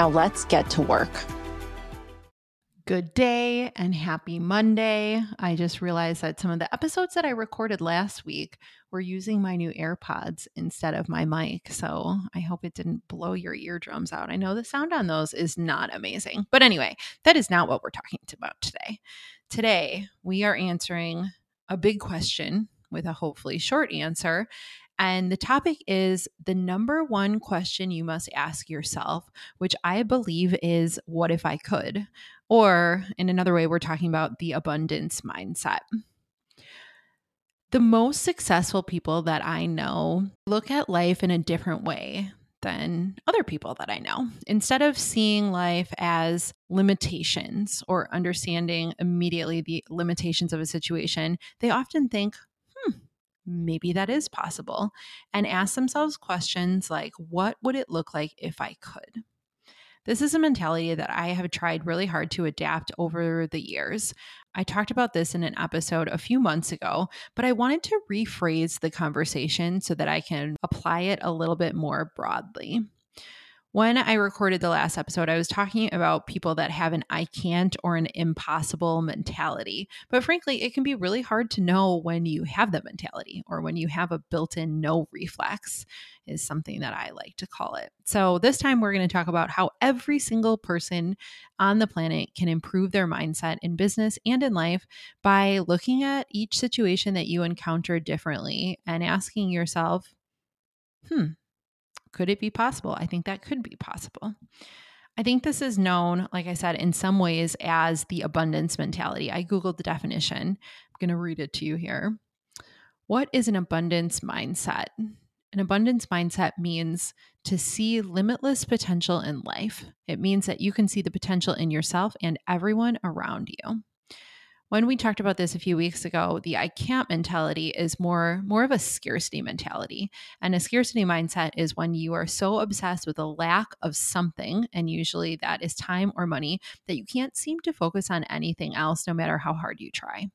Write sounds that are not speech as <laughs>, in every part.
Now let's get to work. Good day and happy Monday. I just realized that some of the episodes that I recorded last week were using my new AirPods instead of my mic. So I hope it didn't blow your eardrums out. I know the sound on those is not amazing. But anyway, that is not what we're talking about today. Today, we are answering a big question with a hopefully short answer. And the topic is the number one question you must ask yourself, which I believe is what if I could? Or, in another way, we're talking about the abundance mindset. The most successful people that I know look at life in a different way than other people that I know. Instead of seeing life as limitations or understanding immediately the limitations of a situation, they often think, maybe that is possible, and ask themselves questions like, what would it look like if I could? This is a mentality that I have tried really hard to adapt over the years. I talked about this in an episode a few months ago, but I wanted to rephrase the conversation so that I can apply it a little bit more broadly. When I recorded the last episode, I was talking about people that have an I can't or an impossible mentality. But frankly, it can be really hard to know when you have that mentality or when you have a built in no reflex, is something that I like to call it. So this time, we're going to talk about how every single person on the planet can improve their mindset in business and in life by looking at each situation that you encounter differently and asking yourself, hmm, could it be possible? I think that could be possible. I think this is known, like I said, in some ways as the abundance mentality. I Googled the definition. I'm going to read it to you here. What is an abundance mindset? An abundance mindset means to see limitless potential in life. It means that you can see the potential in yourself and everyone around you when we talked about this a few weeks ago the i can't mentality is more more of a scarcity mentality. And a scarcity mindset is when you are so obsessed with a lack of something and usually that is time or money that you can't seem to focus on anything else no matter how hard you try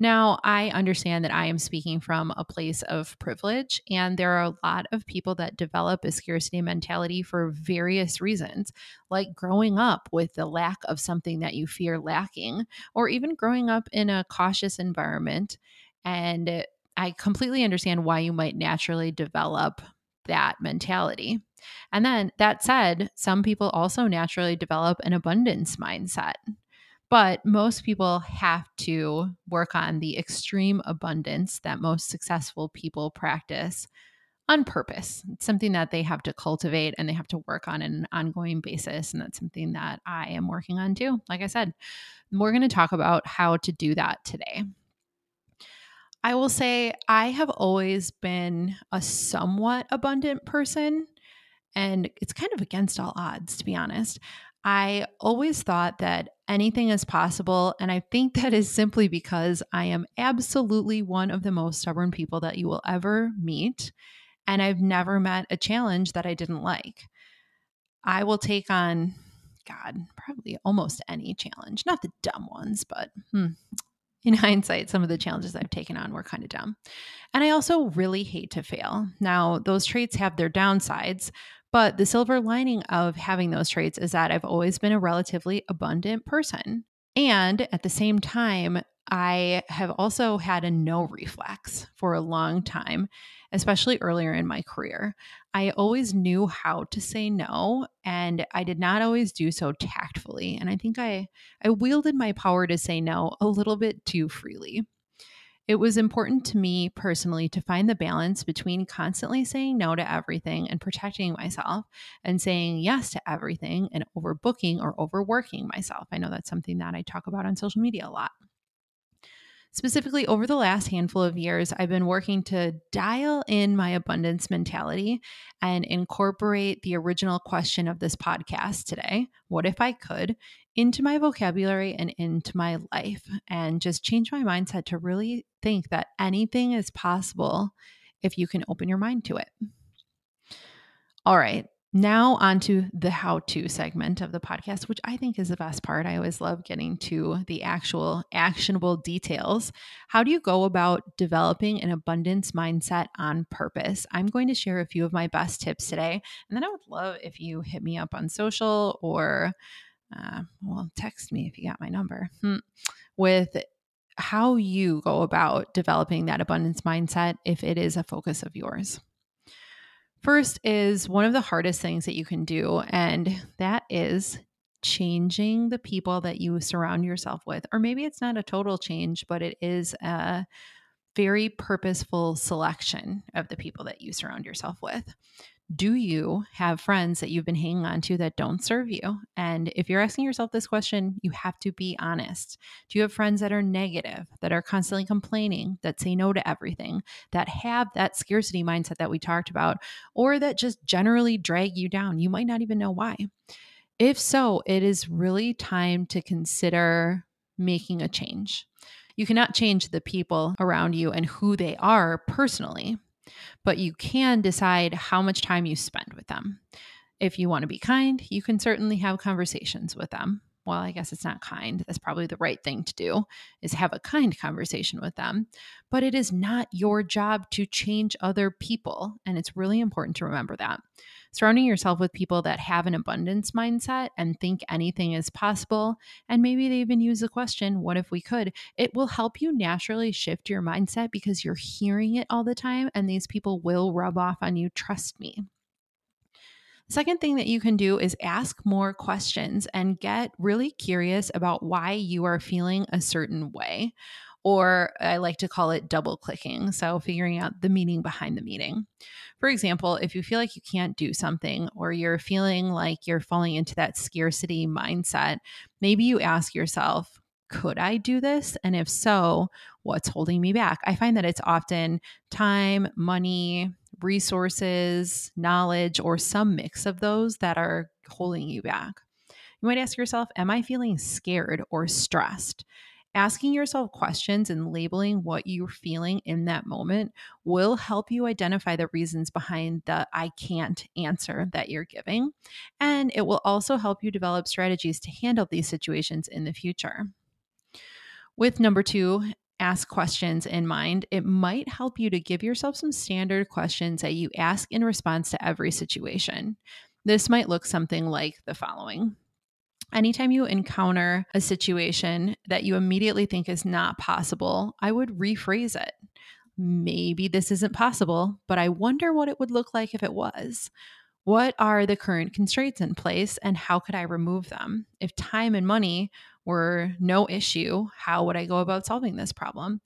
now, I understand that I am speaking from a place of privilege, and there are a lot of people that develop a scarcity mentality for various reasons, like growing up with the lack of something that you fear lacking, or even growing up in a cautious environment. And I completely understand why you might naturally develop that mentality. And then that said, some people also naturally develop an abundance mindset. But most people have to work on the extreme abundance that most successful people practice on purpose. It's something that they have to cultivate and they have to work on, an ongoing basis. And that's something that I am working on too. Like I said, we're going to talk about how to do that today. I will say I have always been a somewhat abundant person, and it's kind of against all odds, to be honest. I always thought that anything is possible. And I think <laughs> that is simply because I am absolutely one of the most stubborn people that you will ever meet. And I've never met a challenge that I didn't like. I will take on, God, probably almost any challenge, not the dumb ones, but hmm, <laughs> in hindsight, some of the challenges I've taken on were kind of dumb. And I also really hate to fail. Now, those traits have their downsides, but the silver lining of having those traits is that I've always been a relatively abundant person. And at the same time, I have also had a no reflex for a long time, especially earlier in my career. I always knew how to say no, and I did not always do so tactfully. And I think I, I wielded my power to say no a little bit too freely. It was important to me personally to find the balance between constantly saying no to everything and protecting myself and saying yes to everything and overbooking or overworking myself. I know that's something that I talk about on social media a lot. Specifically, over the last handful of years, I've been working to dial in my abundance mentality and incorporate the original question of this podcast today what if I could into my vocabulary and into my life, and just change my mindset to really think that anything is possible if you can open your mind to it. All right. Now, on to the how to segment of the podcast, which I think is the best part. I always love getting to the actual actionable details. How do you go about developing an abundance mindset on purpose? I'm going to share a few of my best tips today. And then I would love if you hit me up on social or, uh, well, text me if you got my number hmm. with how you go about developing that abundance mindset if it is a focus of yours. First is one of the hardest things that you can do, and that is changing the people that you surround yourself with. Or maybe it's not a total change, but it is a very purposeful selection of the people that you surround yourself with do you have friends that you've been hanging on to that don't serve you? And if you're asking yourself this question, you have to be honest. Do you have friends that are negative, that are constantly complaining, that say no to everything, that have that scarcity mindset that we talked about, or that just generally drag you down? You might not even know why. If so, it is really time to consider making a change. You cannot change the people around you and who they are personally but you can decide how much time you spend with them. If you want to be kind, you can certainly have conversations with them. Well, I guess it's not kind. That's probably the right thing to do is have a kind conversation with them. But it is not your job to change other people. And it's really important to remember that surrounding yourself with people that have an abundance mindset and think anything is possible, and maybe they even use the question, What if we could? It will help you naturally shift your mindset because you're hearing it all the time, and these people will rub off on you. Trust me. Second thing that you can do is ask more questions and get really curious about why you are feeling a certain way. Or I like to call it double clicking. So, figuring out the meaning behind the meaning. For example, if you feel like you can't do something or you're feeling like you're falling into that scarcity mindset, maybe you ask yourself, could I do this? And if so, what's holding me back? I find that it's often time, money, resources, knowledge, or some mix of those that are holding you back. You might ask yourself, Am I feeling scared or stressed? Asking yourself questions and labeling what you're feeling in that moment will help you identify the reasons behind the I can't answer that you're giving. And it will also help you develop strategies to handle these situations in the future. With number two, ask questions in mind, it might help you to give yourself some standard questions that you ask in response to every situation. This might look something like the following Anytime you encounter a situation that you immediately think is not possible, I would rephrase it. Maybe this isn't possible, but I wonder what it would look like if it was. What are the current constraints in place and how could I remove them? If time and money were no issue, how would I go about solving this problem?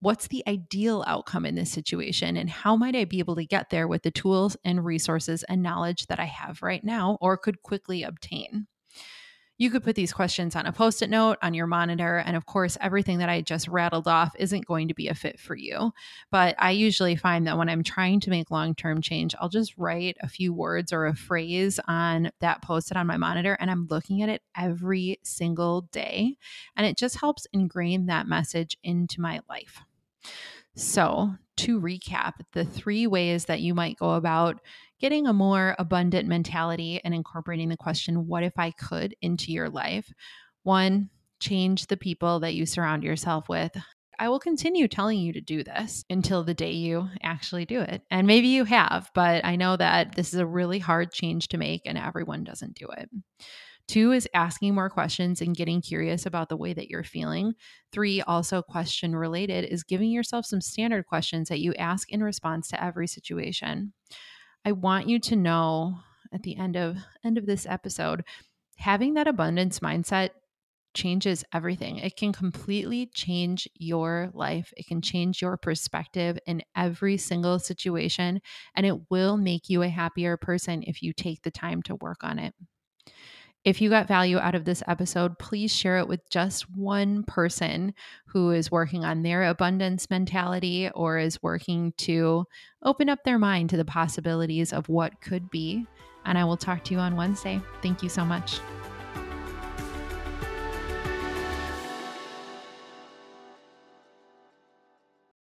What's the ideal outcome in this situation and how might I be able to get there with the tools and resources and knowledge that I have right now or could quickly obtain? You could put these questions on a post it note on your monitor. And of course, everything that I just rattled off isn't going to be a fit for you. But I usually find that when I'm trying to make long term change, I'll just write a few words or a phrase on that post it on my monitor and I'm looking at it every single day. And it just helps ingrain that message into my life. So, to recap, the three ways that you might go about getting a more abundant mentality and incorporating the question, what if I could, into your life. One, change the people that you surround yourself with. I will continue telling you to do this until the day you actually do it. And maybe you have, but I know that this is a really hard change to make and everyone doesn't do it. Two is asking more questions and getting curious about the way that you're feeling. Three, also question related, is giving yourself some standard questions that you ask in response to every situation. I want you to know at the end of end of this episode, having that abundance mindset changes everything. It can completely change your life. It can change your perspective in every single situation and it will make you a happier person if you take the time to work on it. If you got value out of this episode, please share it with just one person who is working on their abundance mentality or is working to open up their mind to the possibilities of what could be. And I will talk to you on Wednesday. Thank you so much.